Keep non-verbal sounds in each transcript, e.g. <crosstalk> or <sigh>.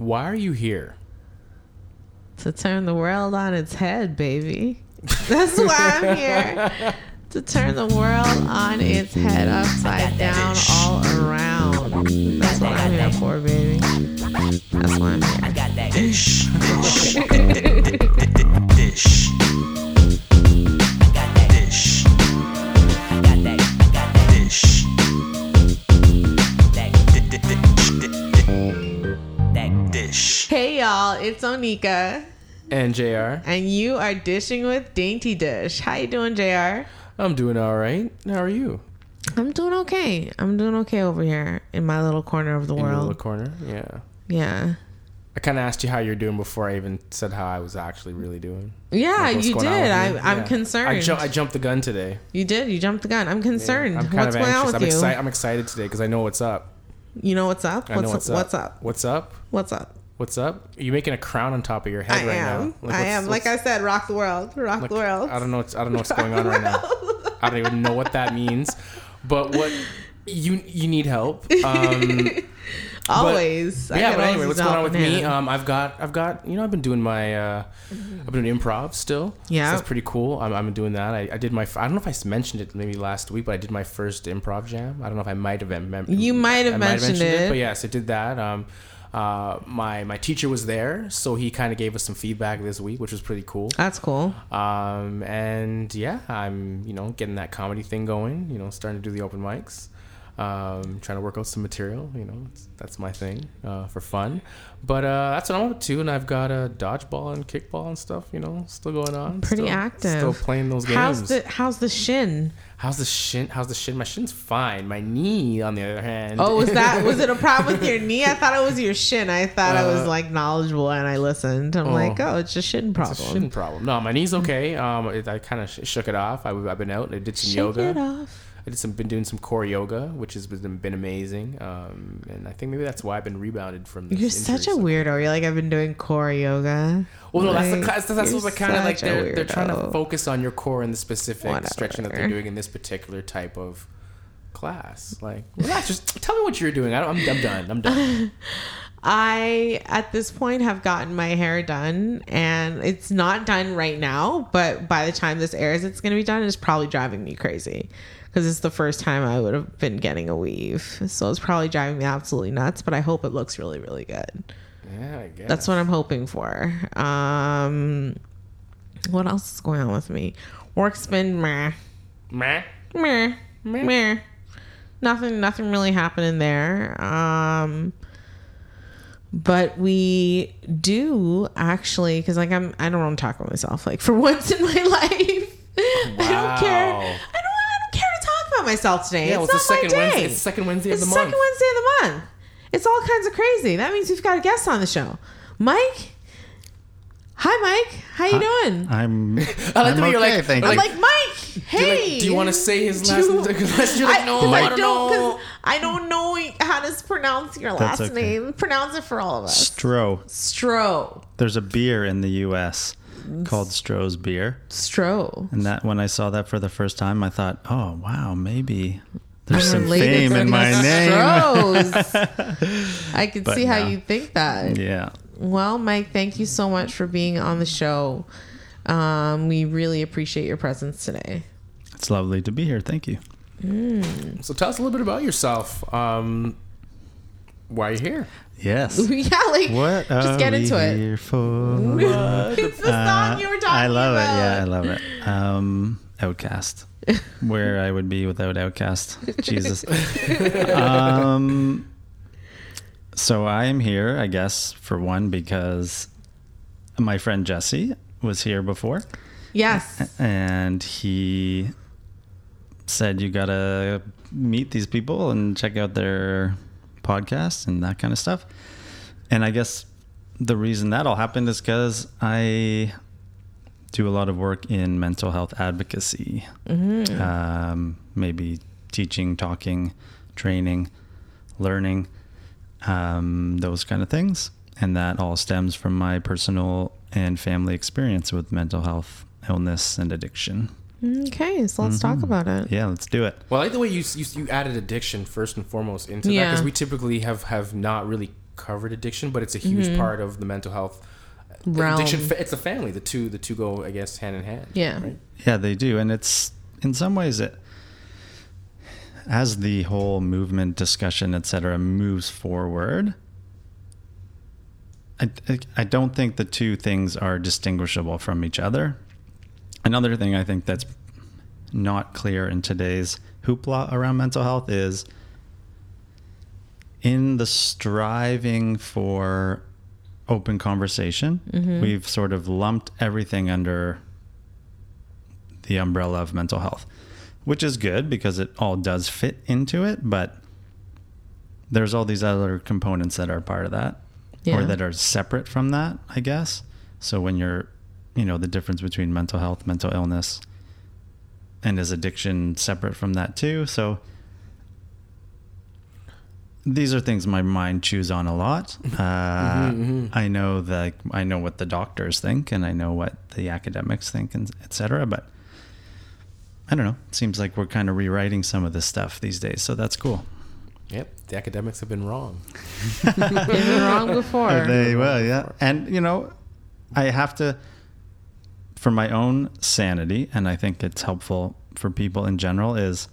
Why are you here? To turn the world on its head, baby. <laughs> That's why I'm here. To turn the world on its head, upside down, all around. That's what I'm here for, baby. That's why I'm here. I got that Dish, dish. <laughs> y'all. It's Onika, And JR. and you are dishing with Dainty Dysh. How you doing, Jr.? I'm doing all right. How are you? I'm doing okay. I'm doing okay over here in my little corner of the In world. little corner? Yeah. Yeah. I kind of asked you how you're doing before I even said how I was actually really doing. Yeah, Like, you did. I? I'm Yeah. concerned. I, ju- I jumped the gun today. you did. You jumped the gun. I'm concerned. I'm kind what's of going anxious. on with I'm, you? excited. I'm excited today because I know what's up. You know what's up? What's, know up? what's up. What's up? What's up? What's up? What's up? Are You're making a crown on top of your head I right am. now. Like, I am. Like I said, rock the world. Rock like, the world. I don't know. What's, I don't know what's going on right now. I don't even know what that means. But what you you need help. Um, <laughs> Always. I yeah, but anyway, what's going on with me? Um, I've got, I've got, you know, I've been doing my, uh, I've been doing improv still. Yeah. so that's pretty cool. I'm, I'm doing that. I, I did my, I don't know if I mentioned it maybe last week, but I did my first improv jam. I don't know if I might have. Mem- You might have mentioned it. but yes, I did that. Um, uh, my my teacher was there, so he kind of gave us some feedback this week, which was pretty cool. That's cool. Um, and yeah, I'm you know getting that comedy thing going. You know, starting to do the open mics. Um, trying to work out some material. You know, it's, that's my thing uh, for fun. But uh, that's what I'm up to, and I've got a dodgeball and kickball and stuff. You know, still going on. Pretty Still- active. Still playing those games. How's the How's the shin? How's the shin? How's the shin? My shin's fine. My knee, on the other hand. Oh, was that was it a problem with your <laughs> knee? I thought it was your shin. I thought I was Uh, like knowledgeable and I listened. I'm oh. like, oh, it's a shin problem. It's a shin problem. No, my knee's okay. Um, it, I kind of sh- shook it off. I, have been out. And I did some Shake yoga. it off. I did some been doing some core yoga, which has been, been amazing. Um, and I think maybe that's why I've been rebounded from. This You're such a so- weirdo. You're like, I've been doing core yoga. Well, no, that's the class. That's what kind of like they're they're trying to focus on your core and the specific stretching that they're doing in this particular type of class. Like, relax. Just tell me what you're doing. I don't, I'm, I'm done. I'm done. <laughs> I at this point have gotten my hair done and it's not done right now, but by the time this airs it's going to be done. It's probably driving me crazy because it's the first time I would have been getting a weave. So it's probably driving me absolutely nuts, but I hope it looks really really good. Yeah, I guess. That's what I'm hoping for. Um what else is going on with me? Work's been meh. Meh. Meh. Meh. Nothing nothing really happening there. Um but we do actually because like I'm I don't want to talk about myself. Like for <laughs> once in my life. I don't care. I don't I don't care to talk about myself today. Yeah, it's well, it's not the my second day. Wednesday. It's second Wednesday of It's the the second month. Wednesday of the month. It's all kinds of crazy. That means we've got a guest on the show. Mike. Hi Mike. How you doing? I'm. <laughs> I like I'm the way you're okay, like, thank I'm you. like Mike. Do you, Hey. like, do you want to say his Do last you- <laughs> name? Unless you're like, no, I, I, don't know. I don't know how to pronounce your last okay. name. Pronounce it for all of us. Stroh. Stroh. There's a beer in the U.S. called Stroh's beer, Stroh. and that when I saw that for the first time, I thought, oh wow, maybe there's some fame in my name. Stroh's. I <laughs> can But see how you think that. Yeah. Well, Mike, thank you so much for being on the show. Um, we really appreciate your presence today. It's lovely to be here. Thank you. So tell us a little bit about yourself. Um, why are you here? Yes. <laughs> yeah, like What just get into it. for? <laughs> it's the song you were talking Uh, I love about. it. Yeah, I love it. Um, OutKast. <laughs> Where I would be without OutKast. Jesus. um, so I am here, I guess, for one, because my friend Jesse was here before, Yes. and he said you gotta meet these people and check out their podcast and that kind of stuff. And I guess the reason that all happened is because I do a lot of work in mental health advocacy, um, maybe teaching, talking, training, learning, um, those kind of things. And that all stems from my personal and family experience with mental health, illness, and addiction. Okay, so let's Mm-hmm. talk about it. Yeah, let's do it. Well, I like the way you you, you added addiction first and foremost into that because we typically have have not really covered addiction, but it's a huge part of the mental health Realm. addiction. It's a family. The two, the two go, I guess, hand in hand. Yeah. Right? Yeah, they do, and it's in some ways it as the whole movement discussion, etc., moves forward. I, I- I don't think the two things are distinguishable from each other. Another thing I think that's not clear in today's hoopla around mental health is in the striving for open conversation, mm-hmm. we've sort of lumped everything under the umbrella of mental health, which is good because it all does fit into it, but there's all these other components that are part of that Yeah. or that are separate from that, I guess. So when you're, you know, the difference between mental health, mental illness, and is addiction separate from that too? So these are things my mind chews on a lot. <laughs> Uh, I know that I know what the doctors think, and I know what the academics think, and etc. But I don't know. It seems like we're kind of rewriting some of this stuff these days, so that's cool. Yep. The academics have been wrong. They've been wrong <laughs> before. They will, yeah. And you know, I have to, for my own sanity, and I think it's helpful for people in general, is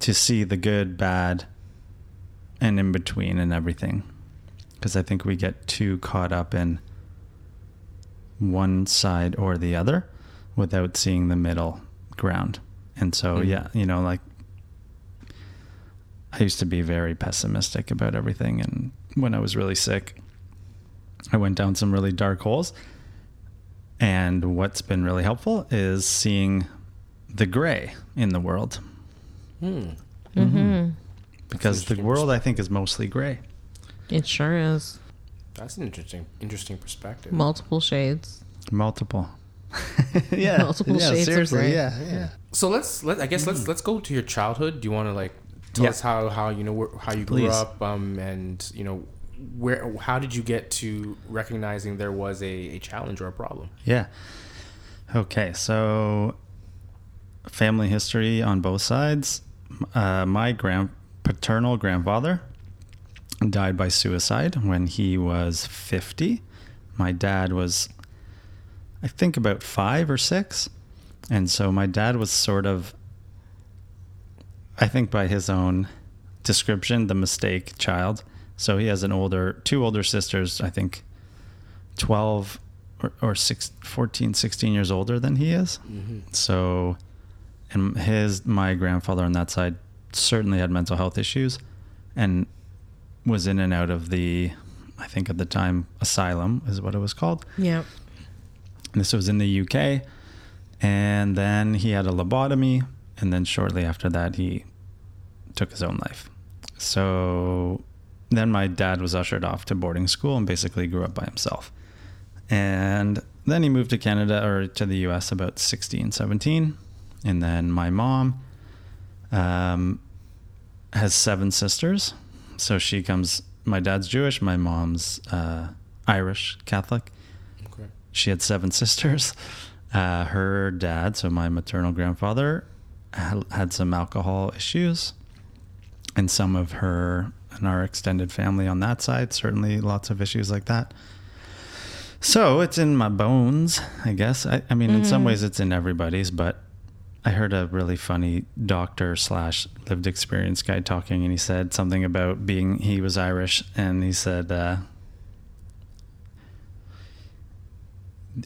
to see the good, bad, and in between and everything. Because I think we get too caught up in one side or the other without seeing the middle ground. And so, Mhm. yeah, you know, like I used to be very pessimistic about everything. And when I was really sick, I went down some really dark holes. And what's been really helpful is seeing the gray in the world Hmm. hmm because the world, I think, is mostly gray. It sure is. That's an interesting, interesting perspective. Multiple shades. Multiple. <laughs> yeah. Multiple yeah, shades of seriously, gray. Yeah. Yeah. So let's let I guess let's let's go to your childhood. Do you want to like tell Yeah. us how how you know where, how you grew Please. up um and you know where how did you get to recognizing there was a, a challenge or a problem? Yeah. Okay, so family history on both sides. Uh, my grand paternal grandfather died by suicide when he was 50. My dad was, I think, about five or six. And so my dad was sort of, I think, by his own description, the mistake child. So he has an older, two older sisters, I think 12 or, or six, 14, 16 years older than he is. Mm-hmm. So, and his, my grandfather on that side certainly had mental health issues and was in and out of the, I think at the time, asylum is what it was called. Yep. And this was in the UK. And then he had a lobotomy. And then shortly after that, he took his own life. So then my dad was ushered off to boarding school and basically grew up by himself. And then he moved to Canada or to the US about 16, 17. And then my mom um, has seven sisters. So she comes, my dad's Jewish, my mom's uh, Irish Catholic Okay. she had seven <laughs> sisters. Uh, her dad, so my maternal grandfather, had, had some alcohol issues, and some of her and our extended family on that side certainly lots of issues like that. So it's in my bones, I guess. I, I mean, in some ways, it's in everybody's, but I heard a really funny doctor slash lived experience guy talking, and he said something about being he was Irish, and he said. Uh,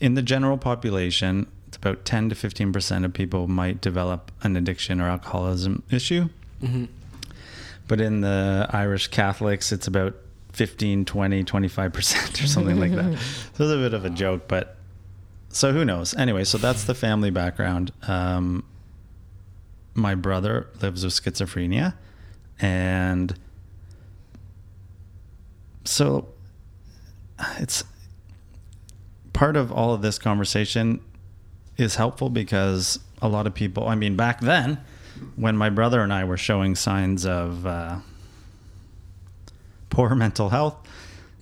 in the general population, it's about 10 to 15% of people might develop an addiction or alcoholism issue. Mm-hmm. But in the Irish Catholics, it's about 15, 20, 25% or something like that. <laughs> So it's a bit of a joke, but so who knows? Anyway, so that's the family background. Um, my brother lives with schizophrenia. And so it's part of all of this conversation is helpful because a lot of people, I mean, back then, when my brother and I were showing signs of uh, poor <laughs> mental health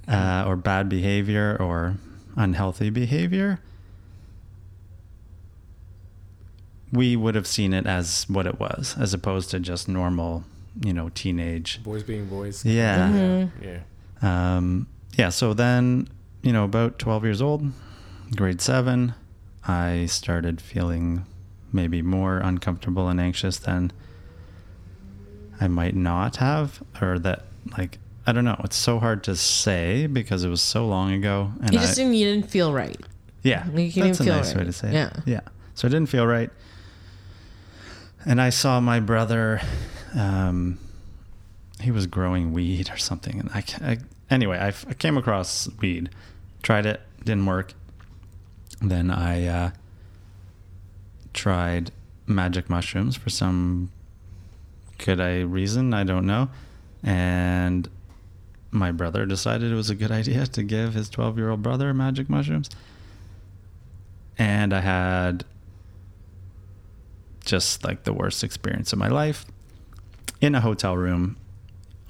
uh, or bad behavior or unhealthy behavior, we would have seen it as what it was, as opposed to just normal, you know, teenage. Boys being boys. Yeah. Mhm. Yeah. Um, yeah. So then, you know, about 12 years old, grade seven, I started feeling maybe more uncomfortable and anxious than I might not have, or that like I don't know. It's so hard to say because it was so long ago, and You I, just didn't. You didn't feel right. yeah, You that's a feel nice way to say it. Yeah. yeah. So it didn't feel right, and I saw my brother. Um, he was growing weed or something, and I, I anyway, I, I came across weed, tried it, didn't work. Then I uh, tried magic mushrooms for some good I reason I don't know, and my brother decided it was a good idea to give his 12 year old brother magic mushrooms. And I had just like the worst experience of my life in a hotel room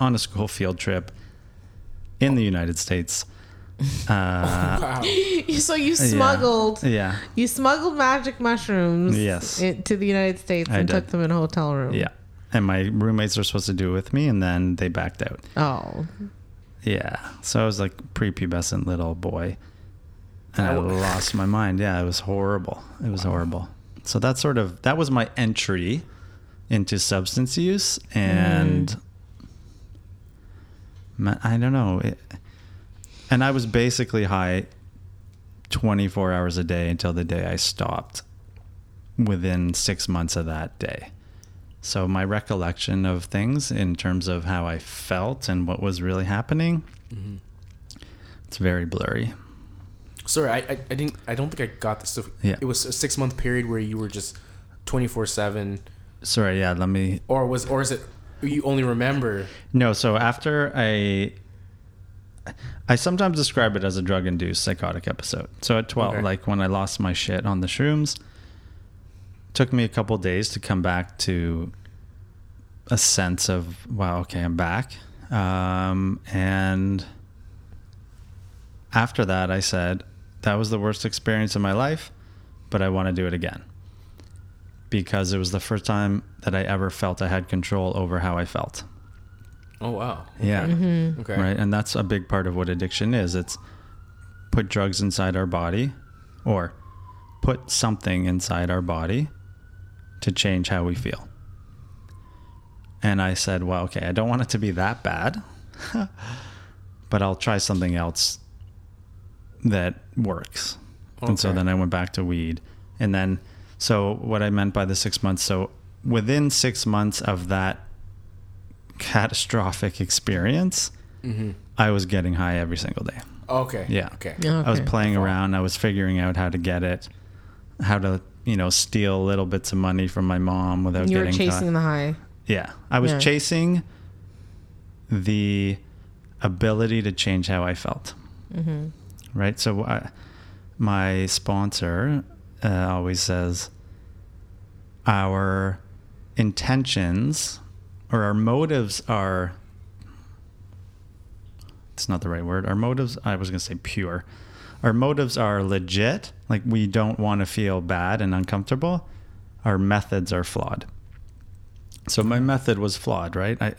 on a school field trip in the United States. <laughs> Uh, Wow. <laughs> So you smuggled. yeah. You smuggled magic mushrooms. Yes. in- to the United States I and did. took them in a hotel room. Yeah. And my roommates were supposed to do it with me, and then they backed out. Oh. Yeah. So I was like prepubescent little boy. And I That lost my mind. Yeah, it was horrible. It was horrible. So that sort of that was my entry into substance use and ma- I don't know. It, and I was basically high 24 hours a day until the day I stopped within 6 months of that day. So my recollection of things in terms of how I felt and what was really happening, mm-hmm. it's very blurry. Sorry, I, I, I didn't. I don't think I got this. So Yeah. It was a six month period where you were just twenty four seven, Sorry, yeah, let me. or was, or is it you only remember? No, so after I. I sometimes describe it as a drug induced psychotic episode. So at 12, Okay. like when I lost my shit on the shrooms, took me a couple days to come back to a sense of, wow, okay, I'm back. Um, and after that, I said, that was the worst experience of my life, but I want to do it again. Because it was the first time that I ever felt I had control over how I felt. Oh wow. Yeah. Mm-hmm. Okay. Right. And that's a big part of what addiction is. It's put drugs inside our body or put something inside our body to change how we feel. And I said, well, okay, I don't want it to be that bad, <laughs> but I'll try something else that works. And so then I went back to weed. And then, so what I meant by the six months, so within six months of that catastrophic experience, Mm-hmm. I was getting high every single day. Okay. Yeah. Okay. Yeah. I was Okay. playing around. I was figuring out how to get it, how to, you know, steal little bits of money from my mom without You were getting chasing caught. the high. Yeah. I was Yeah. chasing the ability to change how I felt. Mm-hmm. Right. So I, my sponsor uh, always says our intentions or our motives are it's not the right word. Our motives, I was going to say pure. Our motives are legit. Like we don't want to feel bad and uncomfortable. Our methods are flawed. So my method was flawed, right? I,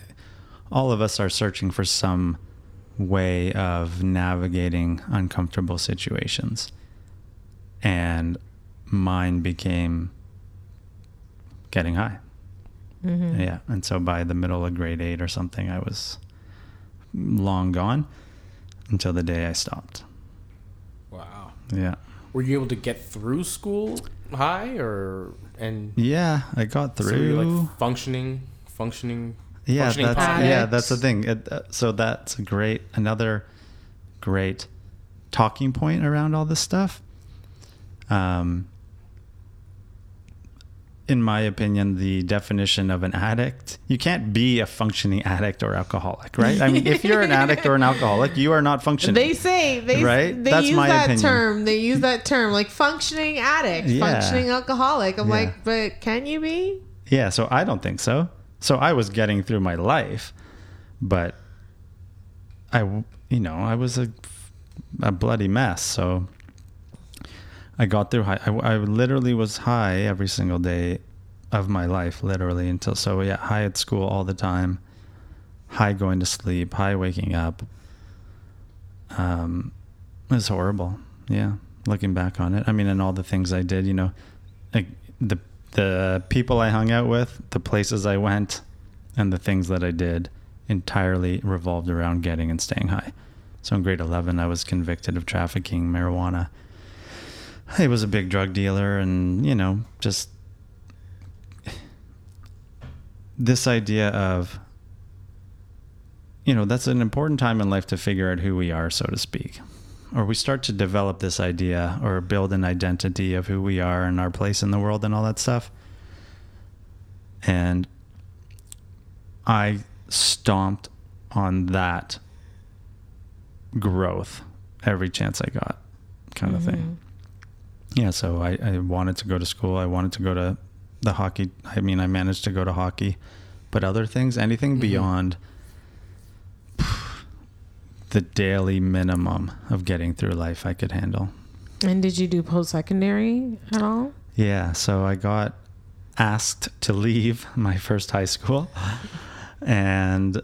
all of us are searching for some way of navigating uncomfortable situations. And mine became getting high. Mm-hmm. Yeah. And so by the middle of grade eight or something, I was long gone until the day I stopped. Wow. Yeah. Were you able to get through school high or and Yeah. I got so through. you're like functioning, functioning? yeah. functioning That's, yeah. That's the thing. It, uh, so that's a great, another great talking point around all this stuff. Um, in my opinion, the definition of an addict, you can't be a functioning addict or alcoholic, right? I mean, if you're an addict or an alcoholic, you are not functioning. They say they Right? they That's use my that opinion. term. They use that term like functioning addict, Yeah. functioning alcoholic. I'm Yeah. like, but can you be? Yeah, so I don't think so. So I was getting through my life, but I, you know, I was a, a bloody mess. So I got through high. I, I literally was high every single day of my life, literally until so yeah, high at school all the time, high going to sleep, high waking up, um, it was horrible. Yeah, looking back on it, I mean, and all the things I did, you know, like the the people I hung out with, the places I went, and the things that I did entirely revolved around getting and staying high. So in grade 11, I was convicted of trafficking marijuana. I was a big drug dealer, and you know, just this idea of you know that's an important time in life to figure out who we are so to speak. Or we start to develop this idea or build an identity of who we are and our place in the world and all that stuff. And i stomped on that growth every chance i got kind of mm-hmm. thing yeah so I, I wanted to go to school. I wanted to go to the hockey. I mean i managed to go to hockey. But other things anything Mhm. beyond <sighs> the daily minimum of getting through life i could handle. And did you do post secondary at all? yeah so i got asked to leave <laughs> my first high school. <laughs> And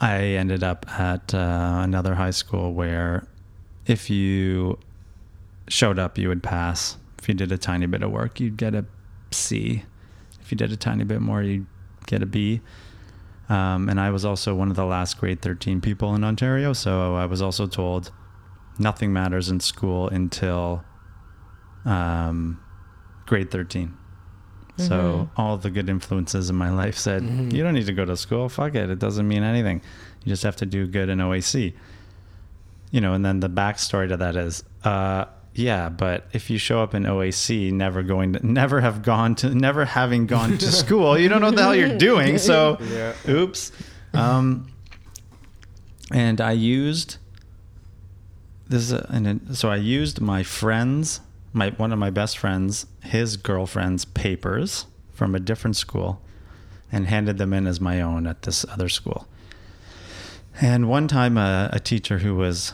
i ended up at uh, another high school where if you showed up you would pass. If you did a tiny bit of work you'd get a c. If you did a tiny bit more you'd get a b. Um, and i was also one of the last grade 13 people in ontario so i was also told nothing matters in school until um, grade 13 so all the good influences in my life said Mhm. you don't need to go to school. Fuck it. It doesn't mean anything. You just have to do good in oac you know and then the backstory to that is uh, yeah but if you show up in oac never going to never have gone to never having gone to <laughs> school you don't know what the hell you're doing so Yeah. oops um, and i used this is a, and so i used my friends my one of my best friends his girlfriend's papers from a different school and handed them in as my own at this other school and one time a, a teacher who was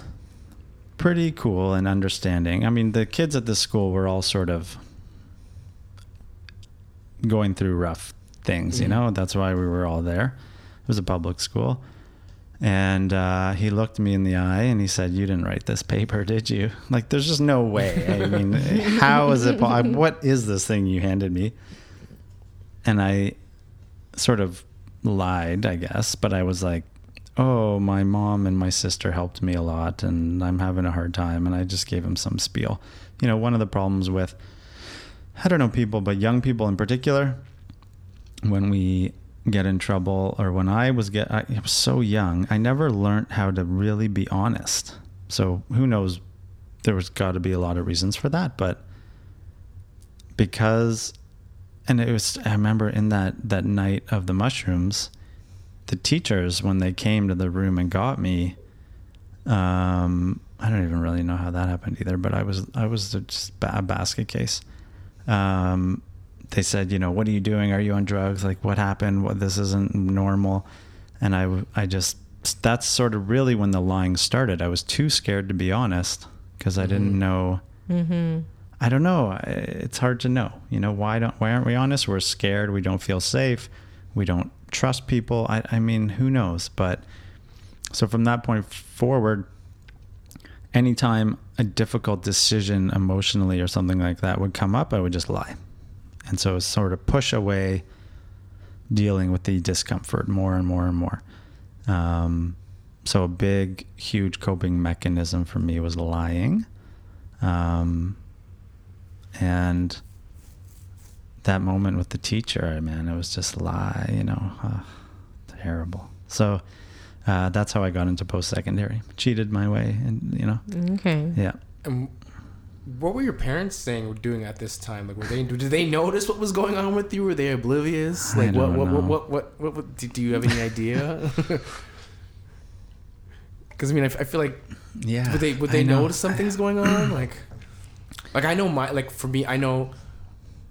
pretty cool and understanding i mean the kids at this school were all sort of going through rough things you Mhm. know that's why we were all there it was a public school and uh, he looked me in the eye and he said, "You didn't write this paper, did you?" <laughs> Like, there's just no way. I mean, <laughs> how is it? po- What is this thing you handed me? And I sort of lied, I guess, but I was like, "Oh, my mom and my sister helped me a lot, and I'm having a hard time." And I just gave him some spiel. You know, one of the problems with I don't know people, but young people in particular, when we get in trouble or when I was get I was so young, I never learned how to really be honest. So who knows there was got to be a lot of reasons for that, but because and it was I remember in that that night of the mushrooms, the teachers when they came to the room and got me um I don't even really know how that happened either, but I was I was just a basket case. Um they said, you know, what are you doing? Are you on drugs? Like, what happened? What this isn't normal. And I I just, that's sort of really when the lying started. I was too scared to be honest because I didn't Mhm. know. Mm-hmm. I don't know. It's hard to know. You know, why don't, why aren't we honest? We're scared. We don't feel safe. We don't trust people. I, I mean, who knows? But so from that point forward, anytime a difficult decision emotionally or something like that would come up, I would just lie. And so sort of push away dealing with the discomfort more and more and more. Um, so a big, huge coping mechanism for me was lying. Um, and that moment with the teacher, man, it was just lie, you know, uh, terrible. So uh, that's how I got into post secondary. Cheated my way, and you know, Okay. yeah. And what were your parents saying or doing at this time? Like, were they did they notice what was going on with you? Were they oblivious? Like, what don't what, know. what what what what what do, do you have any idea? <laughs> Because I mean, I feel like Yeah. would they would they know. notice something's going on? Like, like I know my like for me, I know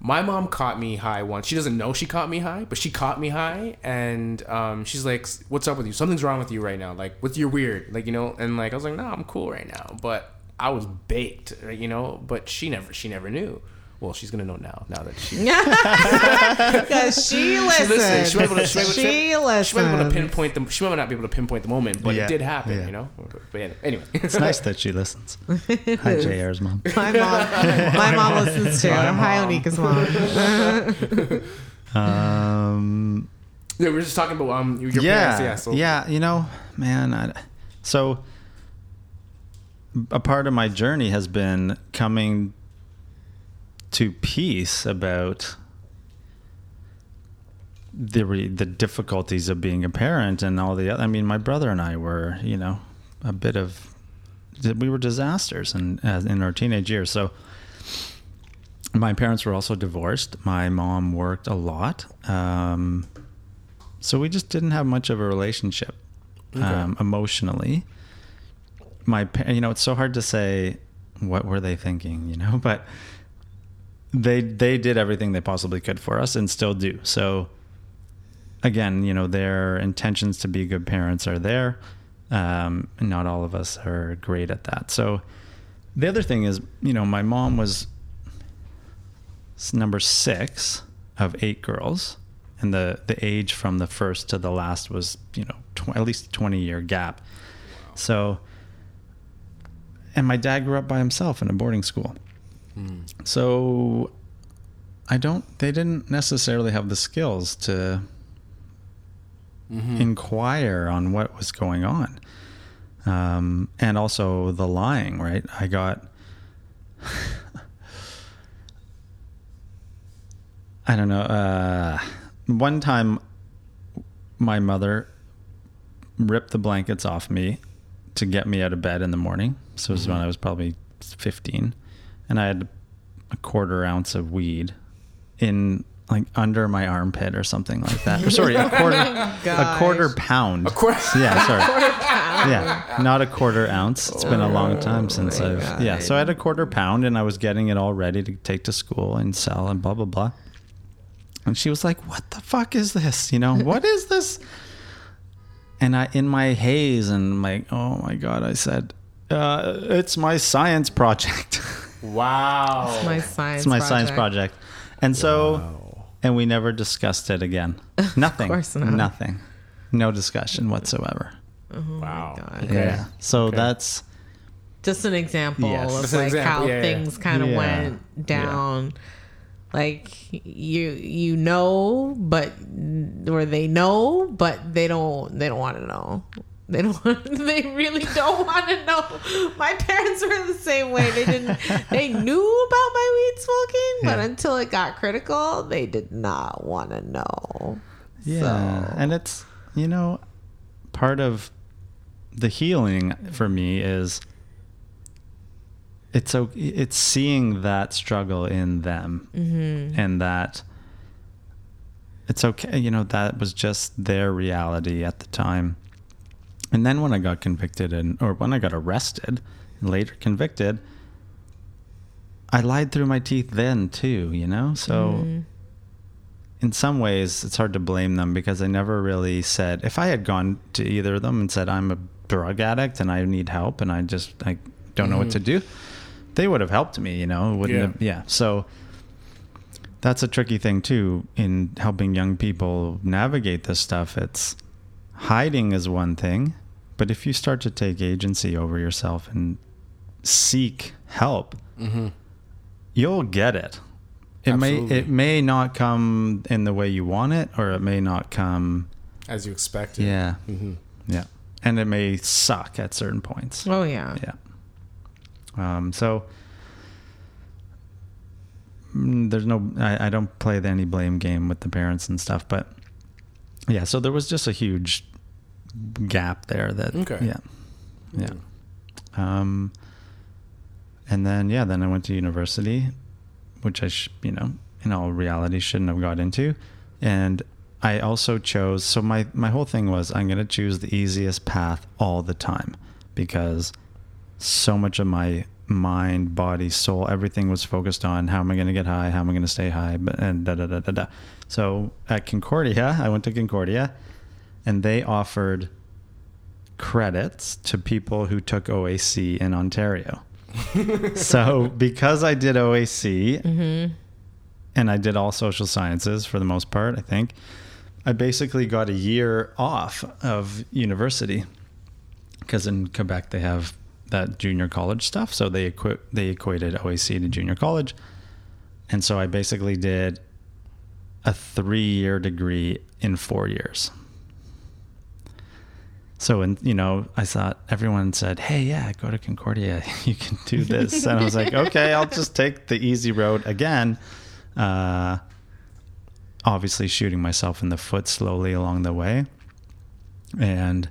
my mom caught me high once. She doesn't know she caught me high, but she caught me high, and um, she's like, "What's up with you? Something's wrong with you right now. Like, what's you're weird? Like, you know?" And like I was like, "No, I'm cool right now." But I was baked, you know. But she never she never knew. Well, she's gonna know now. Now that she <laughs> Because she listens. listens. She might be able to, she might, She she might- she might be able to listens. pinpoint the. She might not be able to pinpoint the moment, but Yeah. it did happen. Yeah. You know. But anyway, It's nice that she listens. Hi, <laughs> is. JR's mom. My mom, my mom <laughs> listens too. Hi, Onika's mom. Um, yeah, we were just talking about um your yeah, parents. Yeah. yeah, You know, man. I, so a part of my journey has been coming to peace about the re, the difficulties of being a parent and all the other. I mean, my brother and I were, you know, a bit of we were disasters in in our teenage years. So my parents were also divorced. My mom worked a lot. Um, so we just didn't have much of a relationship um, emotionally. My, you know, it's so hard to say what were they thinking, you know, <laughs> but they they did everything they possibly could for us and still do. So again, you know, their intentions to be good parents are there. Um, not all of us are great at that. So the other thing is, you know, my mom was number six of eight girls, and the the age from the first to the last was, you know, tw- at least a twenty year gap. So, and my dad grew up by himself in a boarding school. So, I don't. They didn't necessarily have the skills to inquire on what was going on. Um, and also the lying, right? I got, <laughs> I don't know, uh, one time my mother ripped the blankets off me to get me out of bed in the morning. So it was when I was probably 15. And I had a quarter ounce of weed in like under my armpit or something like that. Or <laughs> sorry, a quarter <laughs> a quarter pound. Of course. Yeah, sorry. Yeah, not a quarter ounce. It's been a long time since my I've yeah. So I had a quarter pound and I was getting it all ready to take to school and sell and blah blah blah. And she was like, "What the fuck is this? You know, what is this?" And I, in my haze and my, oh my god, I said, uh, "It's my science project." <laughs> Wow. It's My science. it's my science project. And so, and we never discussed it again. <laughs> Nothing. course not. Nothing. No discussion whatsoever. Oh wow. God. Okay. Yeah. So Okay. that's Just an example Yes. of Just like example, how yeah, yeah. things kind of Yeah. went down. Like you, you know, but or they know, but they don't. They don't want to know. They don't. Want, they really don't want to know. My parents were the same way. They didn't. They knew about my weed smoking, but Yeah. until it got critical, they did not want to know. Yeah, So- and it's you know part of the healing for me is it's okay, it's seeing that struggle in them mm-hmm. and that it's okay you know that was just their reality at the time and then when i got convicted and or when i got arrested and later convicted i lied through my teeth then too you know so mm-hmm. in some ways it's hard to blame them because I never really said if I had gone to either of them and said I'm a drug addict and I need help and I just I don't know what to mm-hmm. do, they would have helped me, you know. Wouldn't Yeah. have, yeah. So that's a tricky thing too in helping young people navigate this stuff. It's hiding is one thing, but if you start to take agency over yourself and seek help, you'll get it. It Absolutely. may it may not come in the way you want it, or it may not come. As you expected. Yeah, hmm yeah, and it may suck at certain points. Oh yeah. Yeah. Um, so mm, there's no, I, I don't play any blame game with the parents and stuff, but yeah. So there was just a huge gap there. That Okay. yeah, yeah. Um, and then yeah, then I went to university, which I sh- you know in all reality shouldn't have got into, and I also chose. So my my whole thing was I'm gonna choose the easiest path all the time because so much of my mind, body, soul, everything was focused on how am I going to get high, how am I going to stay high, but and da da da da da. So at Concordia, I went to Concordia, and they offered credits to people who took OAC in Ontario. <laughs> so because I did OAC mm-hmm. and I did all social sciences for the most part, I think I basically got a year off of university because in Quebec they have that junior college stuff, so they equi- they equated OAC to junior college, and so I basically did a three year degree in four years. So, and you know, I thought everyone said, "Hey, yeah, go to Concordia. <laughs> You can do this." and I was like, "Okay, I'll just take the easy road again." Uh, obviously, shooting myself in the foot slowly along the way, and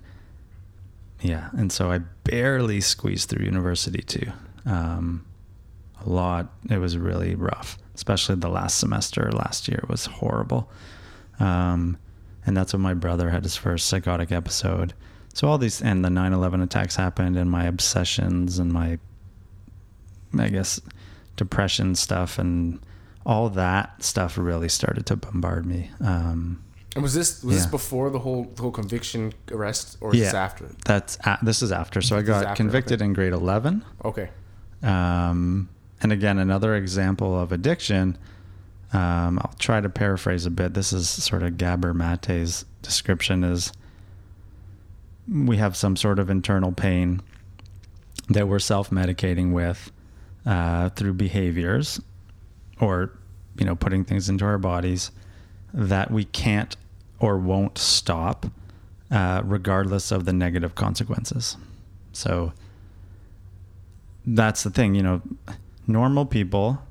yeah, and so I barely squeezed through university too. Um, a lot. It was really rough, especially the last semester last year was horrible. Um, and that's when my brother had his first psychotic episode. So all these and the 9/11 attacks happened, and my obsessions and my, I guess, depression stuff and all that stuff really started to bombard me. Um, And was this was this before the whole the whole conviction arrest or is this after? that's a, this is after. So I This is got after, convicted okay. in grade 11. Okay. Um, and again, another example of addiction. Um, I'll try to paraphrase a bit. This is sort of Gabor Mate's description is we have some sort of internal pain that we're self-medicating with uh, through behaviors or, you know, putting things into our bodies that we can't or won't stop uh, regardless of the negative consequences. So that's the thing, you know, normal people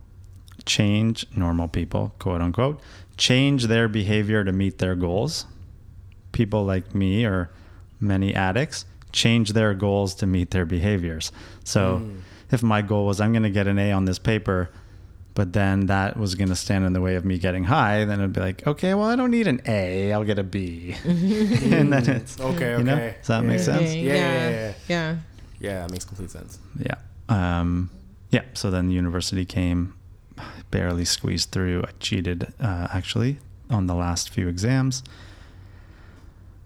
change, normal people, quote unquote, change their behavior to meet their goals. People like me or many addicts change their goals to meet their behaviors. So if my goal was I'm going to get an A on this paper, but then that was going to stand in the way of me getting high, then it'd be like, okay, well, I don't need an A, I'll get a B. <laughs> and then it's, <laughs> Okay. You know? Okay. Does that yeah. make sense? Yeah, yeah, yeah, yeah. yeah. Yeah, that makes complete sense. Yeah. Um, yeah. So then the university came, barely squeezed through. I cheated, uh, actually, on the last few exams.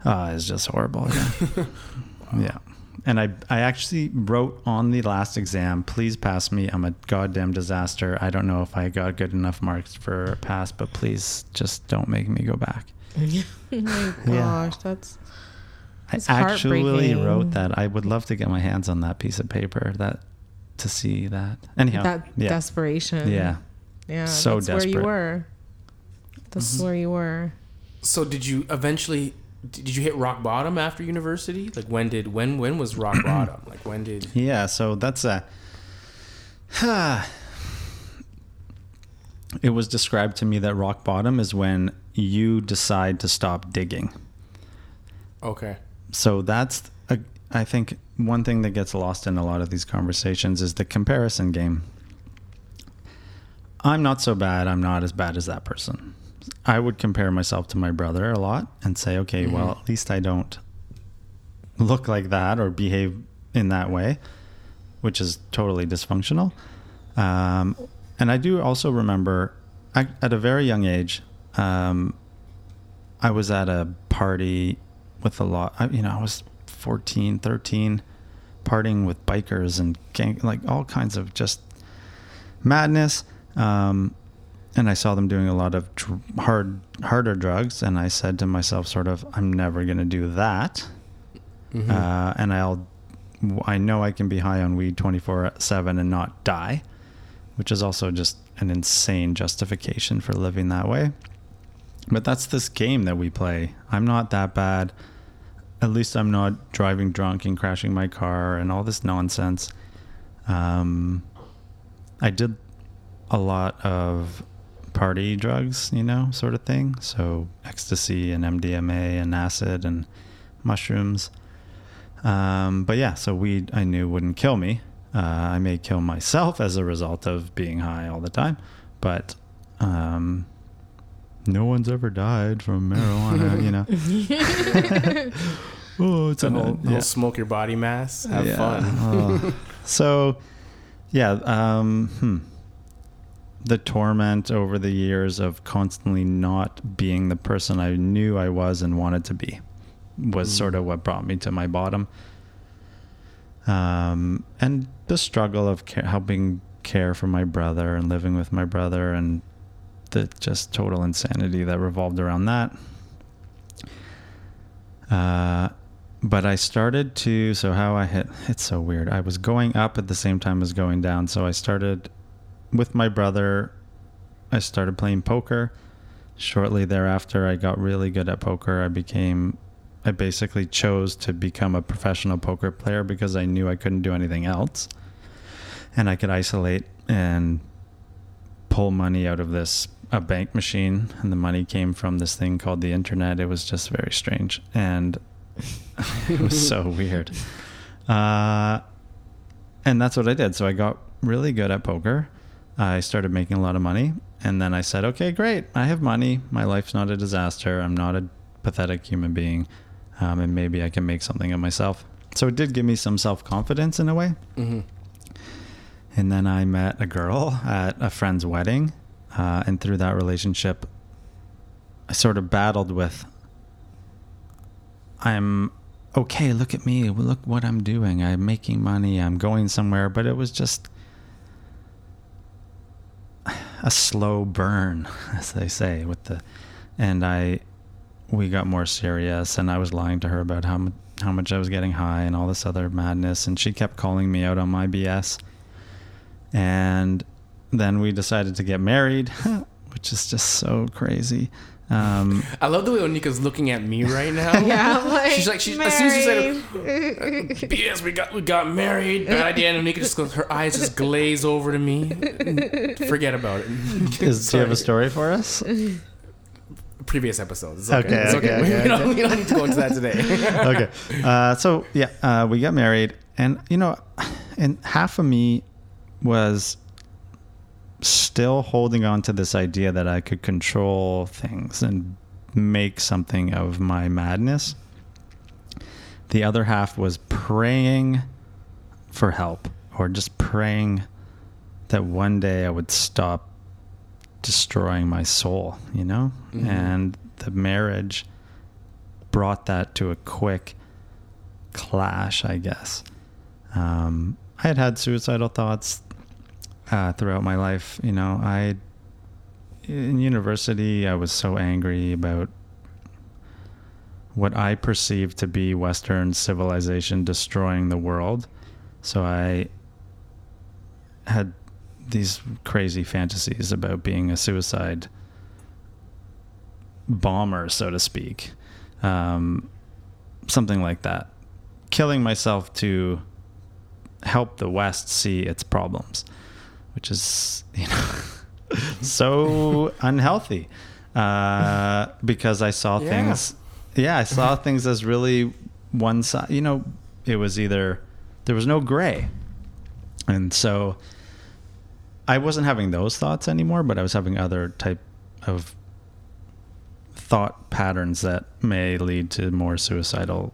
Uh, it's just horrible. Yeah. <laughs> yeah. And I, I actually wrote on the last exam, please pass me. I'm a goddamn disaster. I don't know if I got good enough marks for a pass, but please just don't make me go back. <laughs> oh my <laughs> Yeah. gosh, that's I actually wrote that. I would love to get my hands on that piece of paper that to see that. Anyhow, that yeah. desperation. Yeah. yeah. so that's where you were. That's Mm-hmm. where you were. So did you eventually did you hit rock bottom after university? Like when did when when was rock <clears throat> bottom? Like when did Yeah, so that's a. <sighs> it was described to me that rock bottom is when you decide to stop digging. Okay. So that's, a, I think, one thing that gets lost in a lot of these conversations is the comparison game. I'm not so bad. I'm not as bad as that person. I would compare myself to my brother a lot and say, okay, well, at least I don't look like that or behave in that way, which is totally dysfunctional. Um, and I do also remember I, at a very young age, um, I was at a party with a lot, I, you know, I was 14, 13, partying with bikers and gang, like all kinds of just madness. Um, and I saw them doing a lot of dr- hard, harder drugs. And I said to myself, sort of, I'm never going to do that. Mm-hmm. Uh, and I'll, I know I can be high on weed 24 seven and not die, which is also just an insane justification for living that way. But that's this game that we play. I'm not that bad. At least I'm not driving drunk and crashing my car and all this nonsense. Um, I did a lot of party drugs, you know, sort of thing. So ecstasy and MDMA and acid and mushrooms. Um, but yeah, so weed I knew wouldn't kill me. Uh, I may kill myself as a result of being high all the time, but um, no one's ever died from marijuana, you know. <laughs> oh, it's The an, whole, yeah. smoke your body mass. Have Yeah. fun. <laughs> Oh. so, yeah, um, hmm. The torment over the years of constantly not being the person I knew I was and wanted to be was Mm. sort of what brought me to my bottom. um, and the struggle of care, helping care for my brother and living with my brother and the just total insanity that revolved around that. Uh, but I started to so how I hit it's so weird. I was going up at the same time as going down. So I started with my brother. I started playing poker. Shortly thereafter, I got really good at poker. I became I basically chose to become a professional poker player because I knew I couldn't do anything else. And I could isolate and pull money out of this a bank machine and the money came from this thing called the internet. It was just very strange and <laughs> it was so <laughs> weird. Uh, and that's what I did. So I got really good at poker. I started making a lot of money. And then I said, okay, great. I have money. My life's not a disaster. I'm not a pathetic human being. Um, and maybe I can make something of myself. So it did give me some self confidence in a way. Mm-hmm. And then I met a girl at a friend's wedding. Uh, and through that relationship, I sort of battled with I'm okay, look at me, look what I'm doing. I'm making money, I'm going somewhere, but it was just a slow burn, <laughs> as they say, with the and I we got more serious and I was lying to her about how how much I was getting high and all this other madness and she kept calling me out on my BS. And then we decided to get married, <laughs> which is just so crazy. Um, I love the way Onika's looking at me right now. <laughs> Yeah, I'm like, she's like, she's, as soon as she said, married. "Yes, we got we got married," bad idea, and Onika just goes, her eyes just glaze over to me. Forget about it. <laughs> is, do you have a story for us? Previous episodes. It's okay. Okay, It's okay, okay. okay, we, don't, okay. we don't need to go into that today. <laughs> okay. Uh, so yeah, uh, we got married, and you know, and half of me was still holding on to this idea that I could control things and make something of my madness. The other half was praying for help, or just praying that one day I would stop destroying my soul, you know? Mhm. And the marriage brought that to a quick clash, I guess. Um, I had had suicidal thoughts uh, throughout my life. You know, I in university I was so angry about what I perceived to be Western civilization destroying the world. So I had these crazy fantasies about being a suicide bomber, so to speak. Um, something like that. Killing myself to help the West see its problems, which is, <laughs> you know, so unhealthy. Uh, because I saw Yeah. things, yeah, I saw <laughs> things as really one side. You know, it was either there was no gray, and so I wasn't having those thoughts anymore, but I was having other type of thought patterns that may lead to more suicidal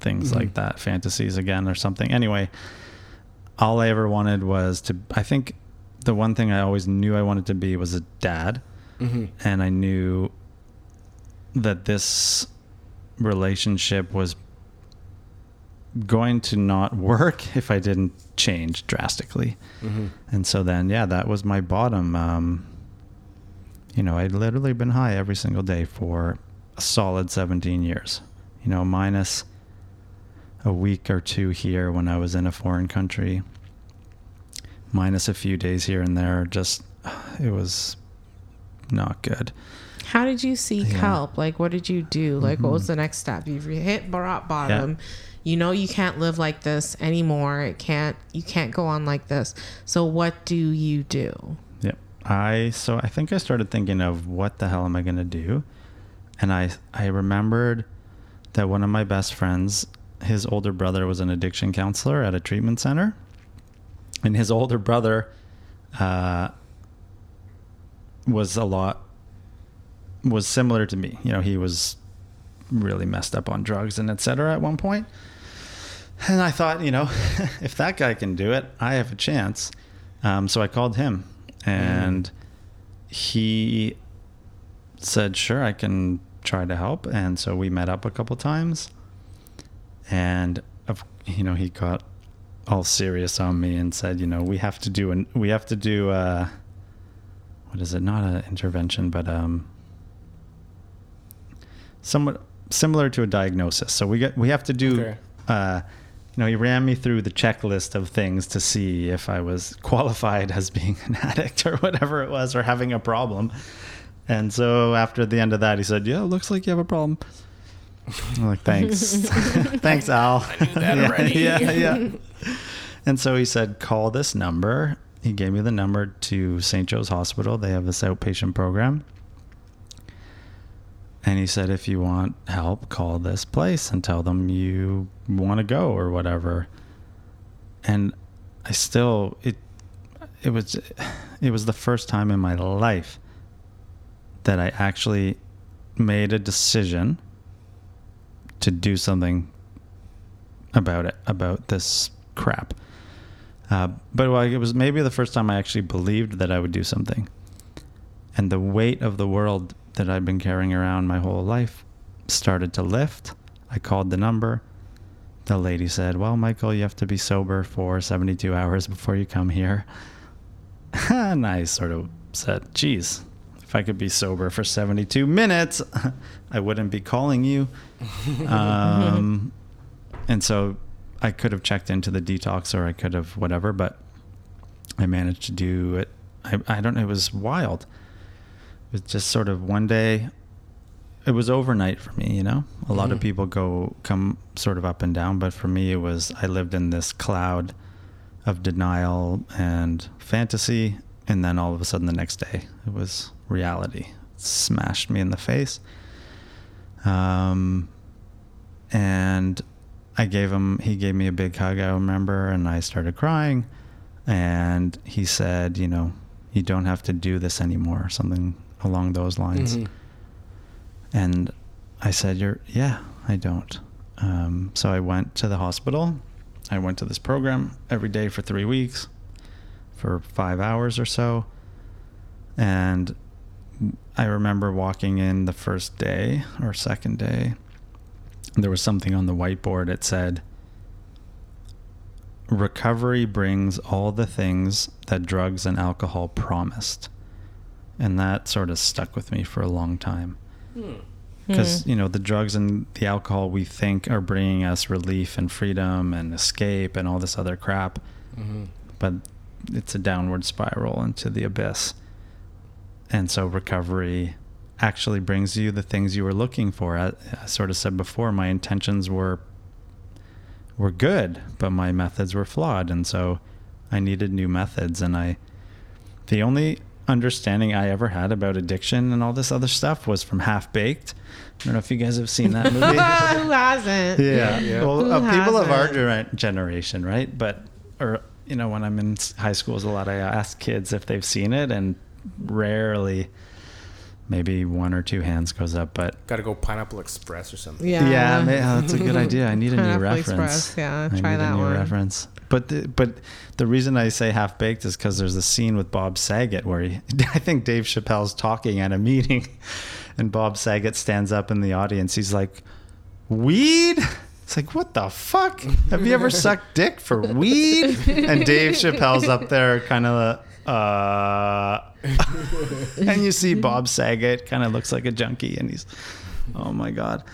things Mhm. like that, fantasies again or something. Anyway, all I ever wanted was to I think the one thing I always knew I wanted to be was a dad, hmm and I knew that this relationship was going to not <laughs> work if I didn't change drastically. hmm And so then, yeah, that was my bottom. Um, you know, I'd literally been high every single day for a solid 17 years, you know, minus a week or two here when I was in a foreign country, minus a few days here and there. Just, <sighs> it was not good. How did you seek Yeah. help? Like, what did you do? Like, what was Mhm. the next step? You've hit rock bottom. You know you can't live like this anymore. It can't. You can't go on like this. So what do you do? Yep. I so I think I started thinking of what the hell am I going to do? And I I remembered that one of my best friends, his older brother was an addiction counselor at a treatment center. And his older brother uh, was a lot was similar to me. You know, he was really messed up on drugs and et cetera at one point. And I thought, you know, <laughs> if that guy can do it, I have a chance. Um, so I called him, and he said, "Sure, I can try to help." And so we met up a couple times, and you know he got all serious on me and said, you know, we have to do an we have to do uh what is it? Not an intervention, but um somewhat similar to a diagnosis. So we get we have to do Okay. uh you know, he ran me through the checklist of things to see if I was <laughs> qualified as being an addict or whatever it was or having a problem. And so after the end of that, he said, "Yeah, looks like you have a problem." I'm like, "Thanks, <laughs> <laughs> thanks, Al." I knew that already. yeah, yeah. <laughs> And so he said, "Call this number." He gave me the number to St. Joe's Hospital. They have this outpatient program. And he said, if you want help, call this place and tell them you want to go or whatever. And I still it it was it was the first time in my life that I actually made a decision to do something about it, about this crap. Uh, but like, it was maybe the first time I actually believed that I would do something. And the weight of the world that I'd been carrying around my whole life started to lift. I called the number. The lady said, Well, Michael, you have to be sober for 72 hours before you come here. <laughs> and I sort of said, Geez, if I could be sober for 72 minutes, <laughs> I wouldn't be calling you. <laughs> Um, and so I could have checked into the detox or I could have whatever, but I managed to do it. I, I don't know. It was wild. It was just sort of one day. It was overnight for me, you know. A lot of Mhm. people go come sort of up and down, but for me, it was I lived in this cloud of denial and fantasy, and then all of a sudden, the next day, it was reality. It smashed me in the face. Um, and I gave him, he gave me a big hug, I remember, and I started crying. And he said, you know, you don't have to do this anymore, something along those lines. Mhm. And I said, "You're yeah, I don't." Um, so I went to the hospital. I went to this program every day for three weeks, for five hours or so. And I remember walking in the first day or second day. There was something on the whiteboard. It said, "Recovery brings all the things that drugs and alcohol promised." And that sort of stuck with me for a long time Hmm. because Hmm. you know the drugs and the alcohol we think are bringing us relief and freedom and escape and all this other crap Mhm. but it's a downward spiral into the abyss and so recovery actually brings you the things you were looking for I, I sort of said before my intentions were were good but my methods were flawed and so i needed new methods and i the only understanding i ever had about addiction and all this other stuff was from half baked i don't know if you guys have seen that <laughs> movie Who hasn't? yeah. Yeah. Well, Who uh, people of our generation, right? But, or, you know, when I'm in s- high schools, a lot I ask kids if they've seen it, and rarely, maybe one or two hands goes up. But Gotta go Pineapple Express or something. Yeah. yeah, ma- uh, that's a good <laughs> idea. I need a new Pineapple reference. Express, yeah, I try need that a new one. reference. But the, but the reason I say half baked is because there's a scene with Bob Saget where he, <laughs> I think Dave Chappelle's talking at a meeting, <laughs> and Bob Saget stands up in the audience. He's like, "Weed." It's like, what the fuck? Have you ever sucked dick for weed? And Dave Chappelle's up there, kind of, uh, <laughs> and you see Bob Saget kind of looks like a junkie, and he's, oh my god.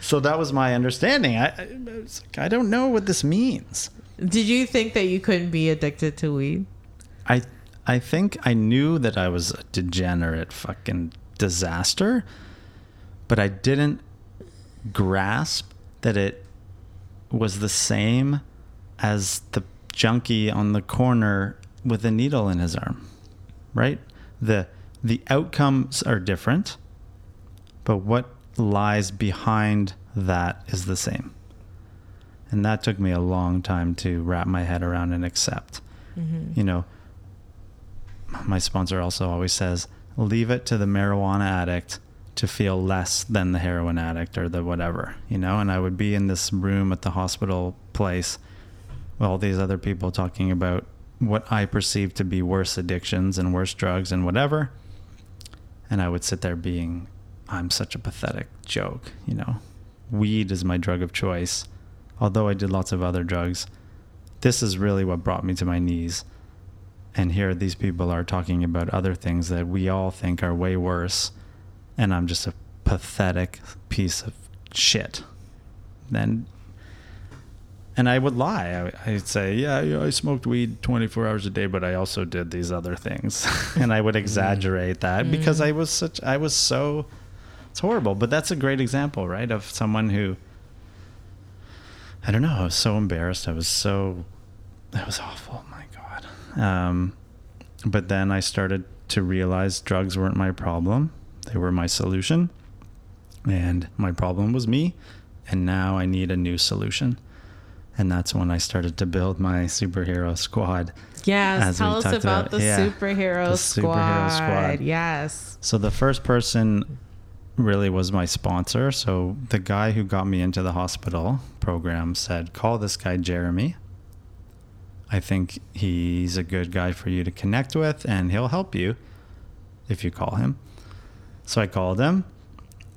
So that was my understanding. I, I, like, I don't know what this means. Did you think that you couldn't be addicted to weed? I I think I knew that I was a degenerate fucking disaster, but I didn't grasp that it was the same as the junkie on the corner with a needle in his arm. Right? The the outcomes are different, but what lies behind that is the same. And that took me a long time to wrap my head around and accept. Mm-hmm. You know, my sponsor also always says, leave it to the marijuana addict to feel less than the heroin addict or the whatever, you know? And I would be in this room at the hospital place with all these other people talking about what I perceive to be worse addictions and worse drugs and whatever. And I would sit there being, I'm such a pathetic joke, you know? Weed is my drug of choice. Although I did lots of other drugs, this is really what brought me to my knees. And here these people are talking about other things that we all think are way worse. And I'm just a pathetic piece of shit. Then, and I would lie. I, I'd say, yeah, you know, I smoked weed 24 hours a day, but I also did these other things. <laughs> and I would exaggerate that because I was such, I was so, it's horrible. But that's a great example, right? Of someone who, I don't know, I was so embarrassed. I was so, that was awful. My God. Um, but then I started to realize drugs weren't my problem, they were my solution. And my problem was me. And now I need a new solution. And that's when I started to build my superhero squad. Yes, tell us about, about- the yeah, superhero the squad. superhero squad. Yes. So the first person really was my sponsor. So the guy who got me into the hospital program said, "Call this guy Jeremy. I think he's a good guy for you to connect with and he'll help you if you call him." So I called him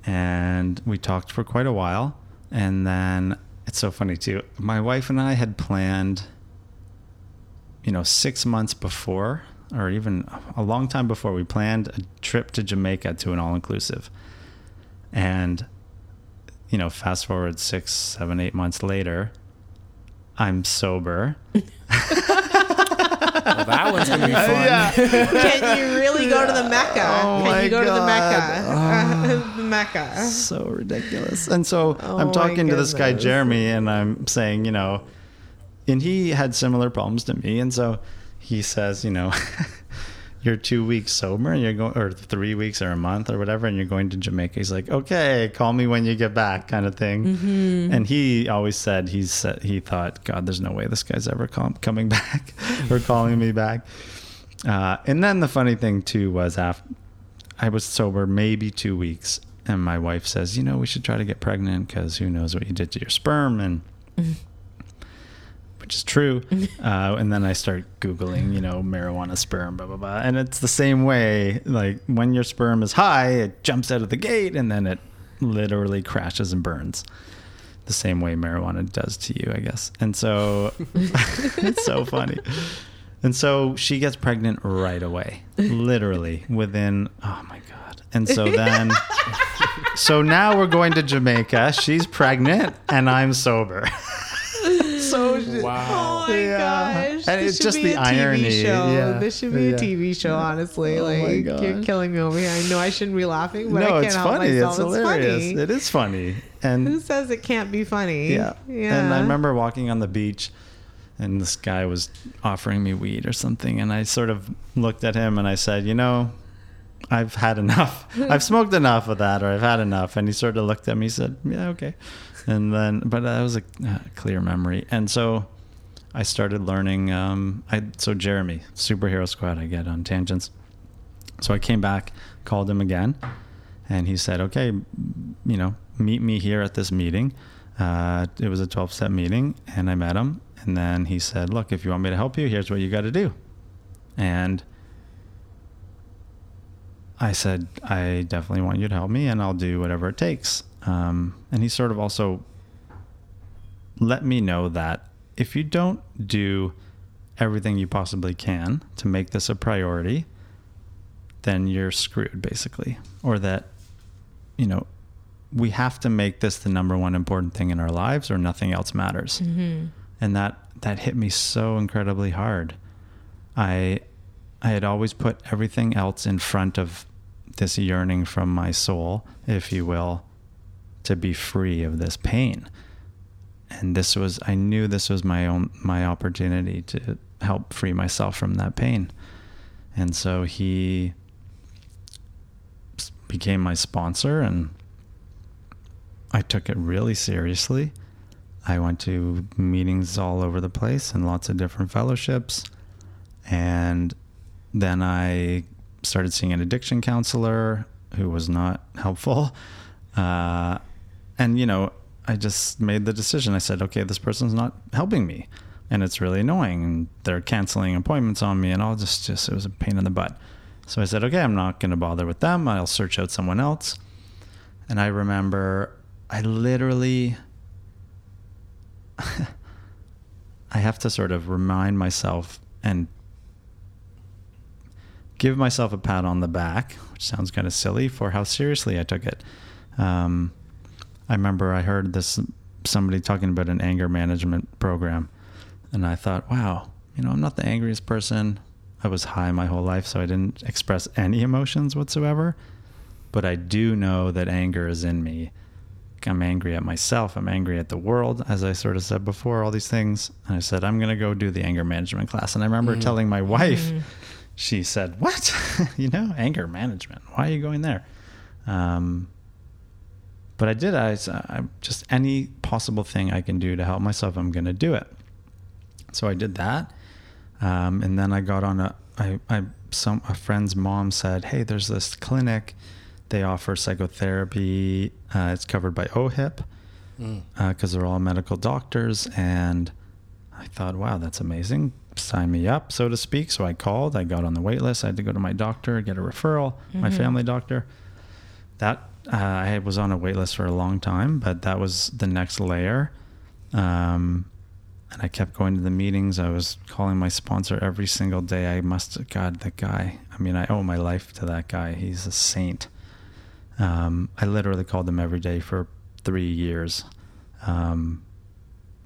and we talked for quite a while and then it's so funny too. My wife and I had planned you know, six months before, or even a long time before, we planned a trip to Jamaica to an all inclusive. And, you know, fast forward six, seven, eight months later, I'm sober. <laughs> Well, that one's gonna be fun. <laughs> Can you really go to the Mecca? Oh Can you go to the Mecca? the <laughs> Mecca. so ridiculous. And so Oh I'm talking to this guy. Jeremy, and I'm saying, you know, and he had similar problems to me, and so he says, you know, <laughs> you're two weeks sober, and you're going, or three weeks, or a month, or whatever, and you're going to Jamaica. He's like, okay, call me when you get back, kind of thing. Mm-hmm. And he always said he's said, he thought, God, there's no way this guy's ever com- coming <laughs> back or calling me back. Uh, and then the funny thing too was after I was sober maybe two weeks, and my wife says, "You know, we should try to get pregnant because who knows what you did to your sperm," and which is true. <laughs> Uh, and then I start googling, you know, marijuana sperm, blah blah blah, and it's the same way. Like when your sperm is high, it jumps out of the gate, and then it literally crashes and burns. The same way marijuana does to you, I guess. And so <laughs> it's so funny. And so she gets pregnant right away, literally within, oh my God. And so then, <laughs> so now we're going to Jamaica. She's pregnant and I'm sober. <laughs> so, Wow. Oh my Yeah. gosh. And This it's should just be the a TV irony. Show. Yeah. This should be Yeah. a TV show, honestly. Oh my like you're killing me over here. I know I shouldn't be laughing, but I can't it's help funny. myself. It's hilarious. funny. It is funny. And Who says it can't be funny? Yeah. Yeah. And I remember walking on the beach and this guy was offering me weed or something. And I sort of looked at him and I said, you know, I've had enough. <laughs> I've smoked enough of that or I've had enough. And he sort of looked at me and said, yeah, okay. And then, but that was a clear memory. And so I started learning. Um, I So Jeremy, Superhero Squad, I get on tangents. So I came back, called him again, and he said, "Okay, you know, meet me here at this meeting." Uh, it was a 12-step meeting, and I met him. And then he said, "Look, if you want me to help you, here's what you got to do." And I said, "I definitely want you to help me, and I'll do whatever it takes." Um, and he sort of also let me know that if you don't do everything you possibly can to make this a priority, then you're screwed basically. Or that, you know, we have to make this the number one important thing in our lives or nothing else matters. And that that hit me so incredibly hard. I I had always put everything else in front of this yearning from my soul, if you will, to be free of this pain and this was I knew this was my own my opportunity to help free myself from that pain. And so he became my sponsor and I took it really seriously. I went to meetings all over the place and lots of different fellowships. And then I started seeing an addiction counselor who was not helpful. Uh, and, you know, I just made the decision. I said, okay, this person's not helping me. And it's really annoying. And they're canceling appointments on me and all just, just, it was a pain in the butt. So I said, okay, I'm not going to bother with them. I'll search out someone else. And I remember I literally, <laughs> I have to sort of remind myself and give myself a pat on the back, which sounds kind of silly for how seriously I took it. Um, I remember I heard this somebody talking about an anger management program, and I thought, wow, you know, I'm not the angriest person. I was high my whole life, so I didn't express any emotions whatsoever. But I do know that anger is in me. I'm angry at myself. I'm angry at the world, as I sort of said before, all these things. And I said, I'm going to go do the anger management class. And I remember telling my wife, she said, What? <laughs> you know, anger management. Why are you going there? Um, but I did. I, I just any possible thing I can do to help myself, I'm going to do it. So I did that. Um, and then I got on a, I, I, some, a friend's mom said, Hey, there's this clinic. They offer psychotherapy. Uh, it's covered by OHIP because they're all medical doctors. And I thought, wow, that's amazing. Sign me up, so to speak. So I called. I got on the wait list. I had to go to my doctor, get a referral, my family doctor. That uh, I was on a wait list for a long time, but that was the next layer. Um, and I kept going to the meetings. I was calling my sponsor every single day. I must, God, the guy. I mean, I owe my life to that guy. He's a saint. Um, I literally called him every day for three years. Um,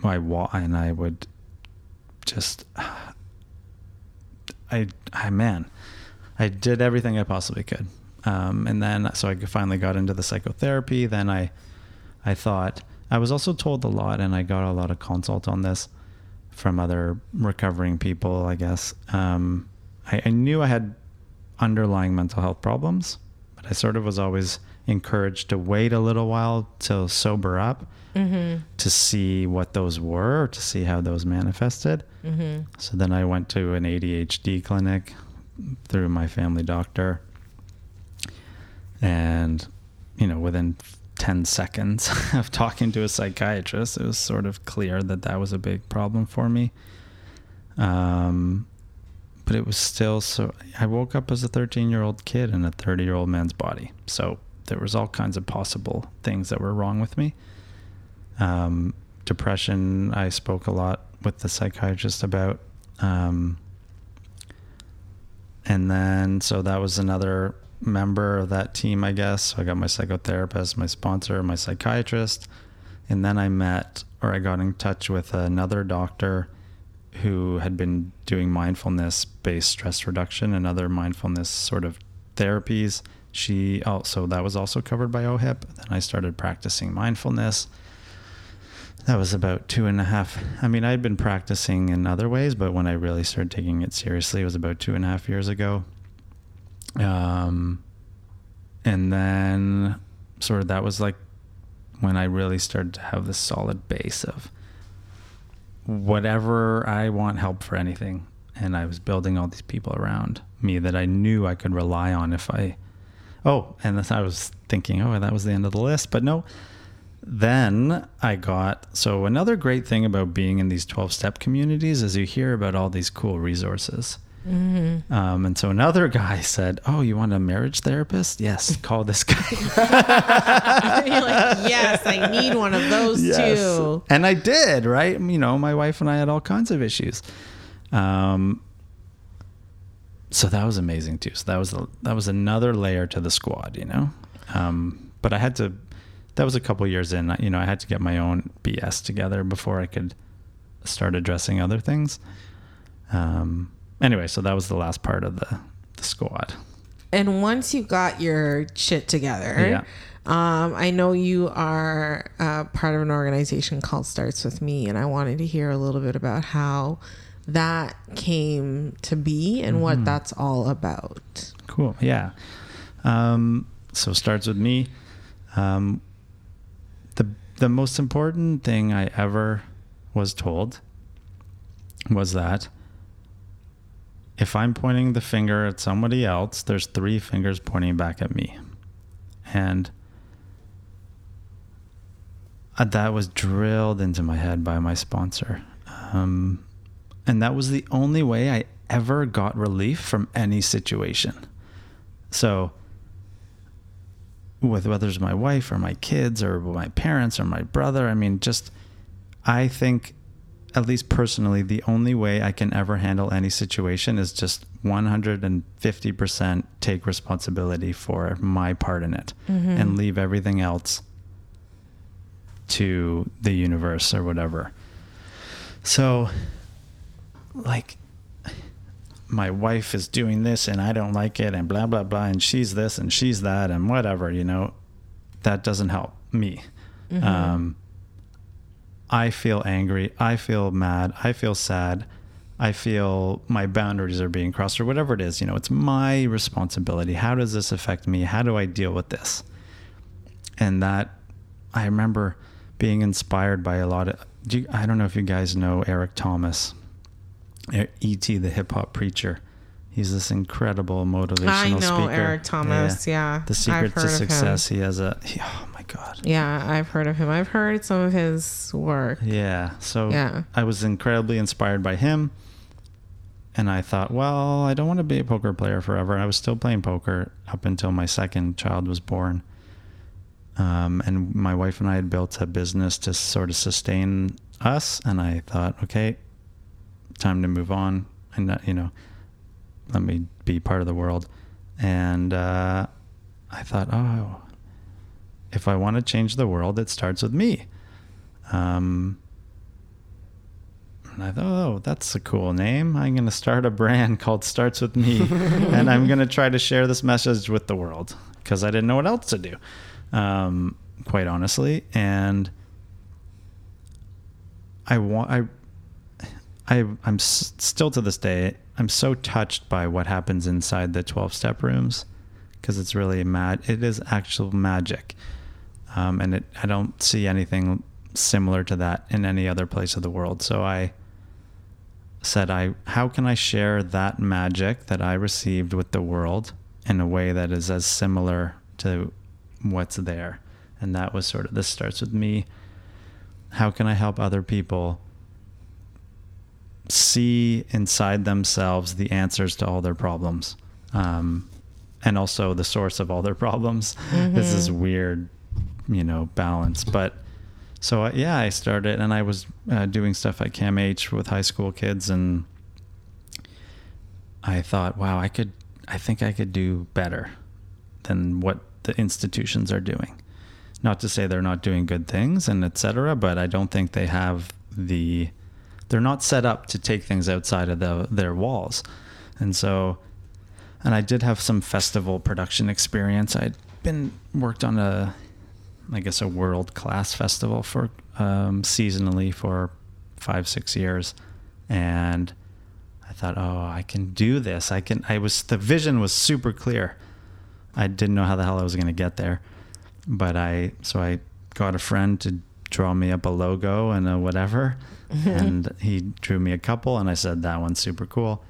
I wa- and I would just, I, I man, I did everything I possibly could. Um, and then, so I finally got into the psychotherapy. Then I, I thought I was also told a lot, and I got a lot of consult on this from other recovering people. I guess um, I, I knew I had underlying mental health problems, but I sort of was always encouraged to wait a little while to sober up to see what those were, to see how those manifested. So then I went to an ADHD clinic through my family doctor. And, you know, within 10 seconds <laughs> of talking to a psychiatrist, it was sort of clear that that was a big problem for me. Um, but it was still so. I woke up as a 13 year old kid in a 30 year old man's body. So there was all kinds of possible things that were wrong with me. Um, depression, I spoke a lot with the psychiatrist about. Um, and then, so that was another member of that team, I guess. So I got my psychotherapist, my sponsor, my psychiatrist. And then I met or I got in touch with another doctor who had been doing mindfulness based stress reduction and other mindfulness sort of therapies. She also, that was also covered by OHIP. Then I started practicing mindfulness. That was about two and a half. I mean, I'd been practicing in other ways, but when I really started taking it seriously, it was about two and a half years ago. Um, and then sort of that was like when I really started to have this solid base of whatever I want help for anything. And I was building all these people around me that I knew I could rely on if I. Oh, and then I was thinking, oh, that was the end of the list. But no, then I got. So, another great thing about being in these 12 step communities is you hear about all these cool resources. Um, and so another <laughs> guy said, Oh, you want a marriage therapist? Yes, <laughs> call this guy. <laughs> You're like, yes, I need one of those too. And I did, right? You know, my wife and I had all kinds of issues. Um, so that was amazing too. So that was that was another layer to the squad, you know. Um, but I had to. That was a couple years in. You know, I had to get my own BS together before I could start addressing other things. Um, anyway, so that was the last part of the the squad. And once you got your shit together, Yeah. um, I know you are uh, part of an organization called Starts With Me, and I wanted to hear a little bit about how that came to be and Mm-hmm. what that's all about. Cool. Yeah. Um, so starts with me. Um, the the most important thing I ever was told was that if I'm pointing the finger at somebody else, there's three fingers pointing back at me, and uh, that was drilled into my head by my sponsor. Um, and that was the only way I ever got relief from any situation. So, with whether it's my wife or my kids or my parents or my brother, I mean, just I think at least personally, the only way I can ever handle any situation is just 150% take responsibility for my part in it mm-hmm. and leave everything else to the universe or whatever. So, like, my wife is doing this and I don't like it and blah, blah, blah, and she's this and she's that and whatever, you know, that doesn't help me. Um, I feel angry. I feel mad. I feel sad. I feel my boundaries are being crossed or whatever it is. You know, it's my responsibility. How does this affect me? How do I deal with this? And that I remember being inspired by a lot of. Do you, I don't know if you guys know Eric Thomas, E.T. the hip hop preacher. He's this incredible motivational speaker. I know speaker. Eric Thomas. Yeah, The I've secret to success. He has a. He, oh my god. Yeah, I've heard of him. I've heard some of his work. Yeah. So Yeah. I was incredibly inspired by him. And I thought, well, I don't want to be a poker player forever. I was still playing poker up until my second child was born. Um, and my wife and I had built a business to sort of sustain us. And I thought, okay, time to move on. And, uh, you know, let me be part of the world. And uh, I thought, oh, if I want to change the world, it starts with me. Um, and I thought, oh, that's a cool name. I'm going to start a brand <laughs> called Starts With Me. <laughs> and I'm going to try to share this message with the world because I didn't know what else to do, um, quite honestly. And I want, I, I, I'm s- still to this day, I'm so touched by what happens inside the 12 step rooms because it's really mad. It is actual magic. Um, and it, I don't see anything similar to that in any other place of the world. So I said, I, how can I share that magic that I received with the world in a way that is as similar to what's there? And that was sort of, this starts with me. How can I help other people see inside themselves the answers to all their problems? Um, and also the source of all their problems. <laughs> This is weird, you know, balance. But so uh, yeah, I started and I was uh, doing stuff at CAMH with high school kids, and I thought, wow, I could, I think I could do better than what the institutions are doing. Not to say they're not doing good things and etc., but I don't think they have the, they're not set up to take things outside of the, their walls, and so and I did have some festival production experience. I'd been worked on a, I guess, a world class festival for um, seasonally for five six years, and I thought, oh, I can do this. I can. I was the vision was super clear. I didn't know how the hell I was going to get there, but I so I got a friend to draw me up a logo and a whatever, <laughs> and he drew me a couple, and I said that one's super cool.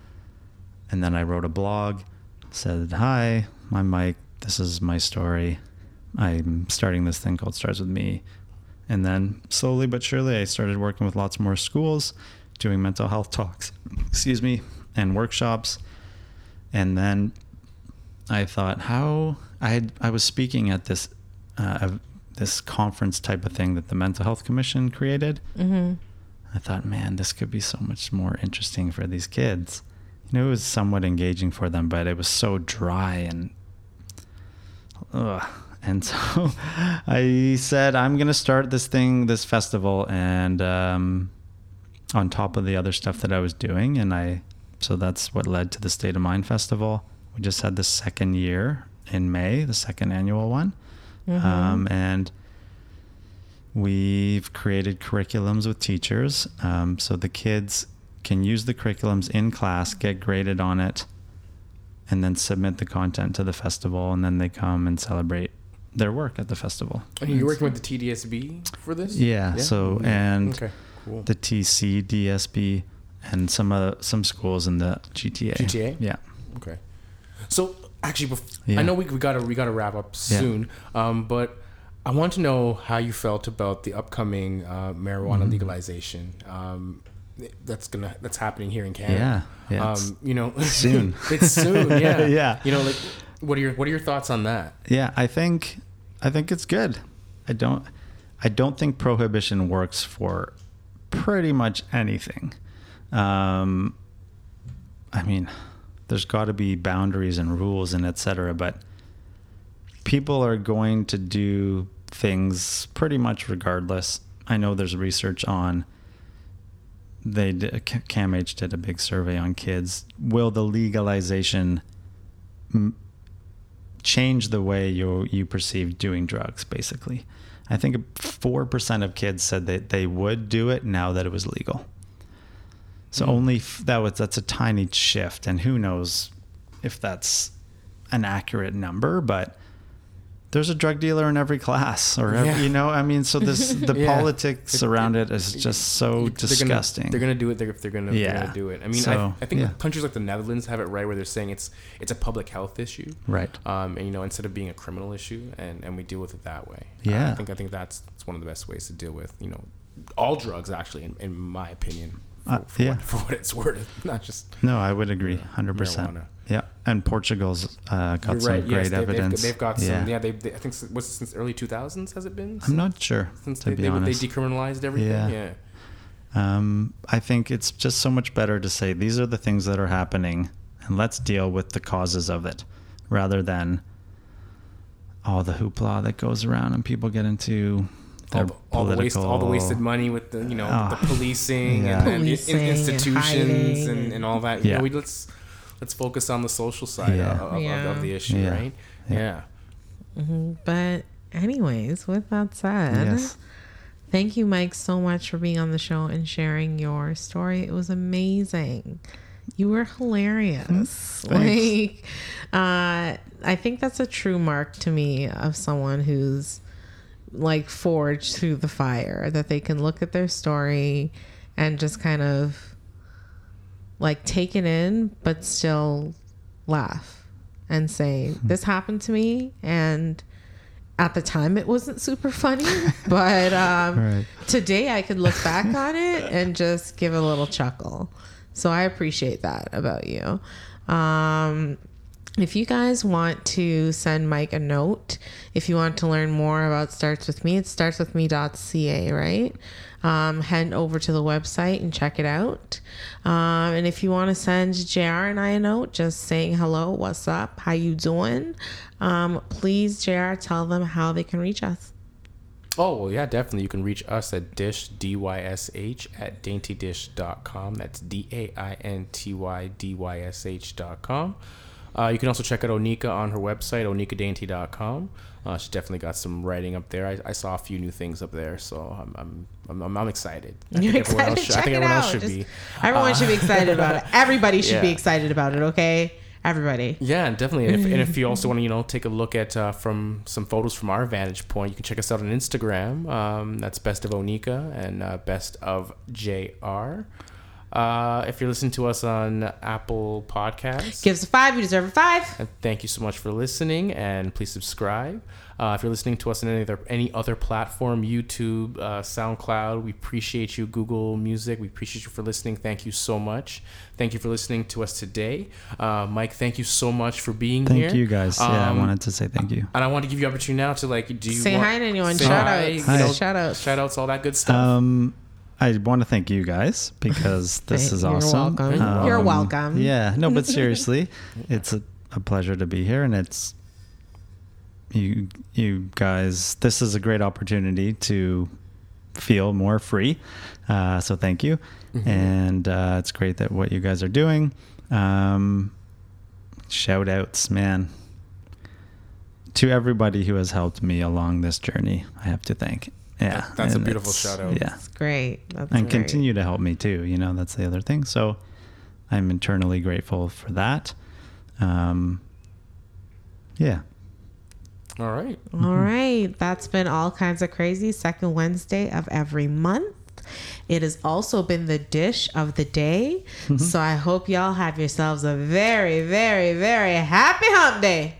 And then I wrote a blog, said, Hi, I'm Mike. This is my story. I'm starting this thing called Starts With Me. And then slowly but surely, I started working with lots more schools, doing mental health talks, <laughs> excuse me, and workshops. And then I thought, how I had, I was speaking at this uh, this conference type of thing that the Mental Health Commission created. Mm-hmm. I thought, man, this could be so much more interesting for these kids. You know, it was somewhat engaging for them, but it was so dry and, ugh. And <laughs> so I said, I'm going to start this thing, this festival, and um, on top of the other stuff that I was doing. And I, so that's what led to the State of Mind Festival. We just had the second year in May, the second annual one. Um, and we've created curriculums with teachers. Um, so the kids can use the curriculums in class, get graded on it, and then submit the content to the festival. And then they come and celebrate their work at the festival. Are you working with the TDSB for this? Yeah. So, and okay, cool. the TCDSB and some other, some schools in the GTA. GTA? Yeah. Okay. So actually, bef- Yeah. I know we, we gotta we gotta wrap up Yeah. soon. Um, but I want to know how you felt about the upcoming uh, marijuana Mm-hmm. legalization. Um, that's gonna that's happening here in Canada. Yeah. Yeah. Um, you know, <laughs> soon. <laughs> it's soon. <laughs> Yeah. Yeah. You know, like, what are your what are your thoughts on that? Yeah, I think I think it's good. I don't I don't think prohibition works for pretty much anything. Um, I mean, there's got to be boundaries and rules and etc. But people are going to do things pretty much regardless. I know there's research on. They did, CAMH did a big survey on kids. Will the legalization m- change the way you you perceive doing drugs? Basically, I think four percent of kids said that they would do it now that it was legal. So Mm. only f- that was that's a tiny shift, and who knows if that's an accurate number, but there's a drug dealer in every class, or every, Yeah. you know, I mean, so this <laughs> the Yeah. politics It- around it is just so They're disgusting. Gonna, they're gonna do it. They're, they're gonna. They're gonna do it. I mean, So, I, I think yeah. countries like the Netherlands have it right where they're saying it's it's a public health issue, right. um, and you know instead of being a criminal issue, and, and we deal with it that way. Yeah. I think I think that's, that's one of the best ways to deal with you know all drugs actually, in, in my opinion. For, Uh, for yeah. what, for what it's worth, <laughs> not just No, I would agree, hundred percent. marijuana. Yeah, and Portugal's uh, got You're some right. great Yes, they've, evidence. they've, they've got some. Yeah. Yeah, they, they, I think s- was it since early 2000s has it been? I'm not sure since to they, be they, they decriminalized everything. Yeah. Yeah. Um, I think it's just so much better to say these are the things that are happening, and let's deal with the causes of it, rather than all the hoopla that goes around and people get into their all, the, all the waste, all the wasted money with the you know Oh. the policing Yeah. and, and Policing and institutions and, and- and all that. You Yeah. know, we let's let's focus on the social side Yeah. of, of, Yeah. of the issue, Yeah. right? Yeah. Yeah. Mhm. But, anyways, with that said, Yes. thank you, Mike, so much for being on the show and sharing your story. It was amazing. You were hilarious. <laughs> Like, uh, I think that's a true mark to me of someone who's like forged through the fire, that they can look at their story and just kind of like take it in, but still laugh and say, This happened to me. And at the time, it wasn't super funny, <laughs> but um, Right. today I could look back <laughs> on it and just give a little chuckle. So I appreciate that about you. Um, if you guys want to send Mike a note, if you want to learn more about Starts With Me, it's startswithme.ca, right? Um, head over to the website and check it out. Um, and if you want to send JR and I a note, just saying hello, what's up, how you doing? Um, please, JR, tell them how they can reach us. Oh well, yeah, definitely. You can reach us at dysh d y s h at daintydysh.com. That's d a i n t y d y s h dot com. Uh, you can also check out Onika on her website, onikadainty.com. Uh, she definitely got some writing up there. I, I saw a few new things up there, so I'm I'm I'm, I'm, excited. I You're think everyone excited? else should, I Check think it everyone else should Just- be. Everyone Uh, should be excited about it. Everybody should be <laughs> excited about it, okay? Everybody. Yeah, definitely. And if, and if you also <laughs> want to, you know, take a look at uh, from some photos from our vantage point, you can check us out on Instagram. Um, that's Best of Onika and uh, Best of JR. Uh, if you're listening to us on Apple Podcasts, Give us a five, you deserve a five. uh, thank you so much for listening, and please subscribe. Uh, if you're listening to us on any other any other platform, YouTube, uh, SoundCloud, we appreciate you. Google Music, we appreciate you for listening. Thank you so much. Thank you for listening to us today, uh, Mike. Thank you so much for being Thank here. Thank you guys. yeah, I Um, wanted to say thank you. and I want to give you opportunity now to like, do you Say want, hi to anyone. say Shout hi, outs. you know, Shout outs. shout outs, all that good stuff. Um, I want to thank you guys because <laughs> this is you're awesome. welcome. Um, You're welcome. Yeah, no, but <laughs> seriously, it's a, a pleasure to be here, and it's you you guys. This is a great opportunity to feel more free. Uh, so thank you, Mm-hmm. and uh, it's great that what you guys are doing. Um, shout outs, man. To everybody who has helped me along this journey, I have to thank. Yeah, That- that's a beautiful it's- shout out. Yeah, That's great. That's and great. continue to help me too. You know, that's the other thing. So I'm internally grateful for that. Um, yeah. all right. All right. That's been all kinds of crazy. Second Wednesday of every month. It has also been the dish of the day. So I hope y'all have yourselves a very, very, very happy hump day.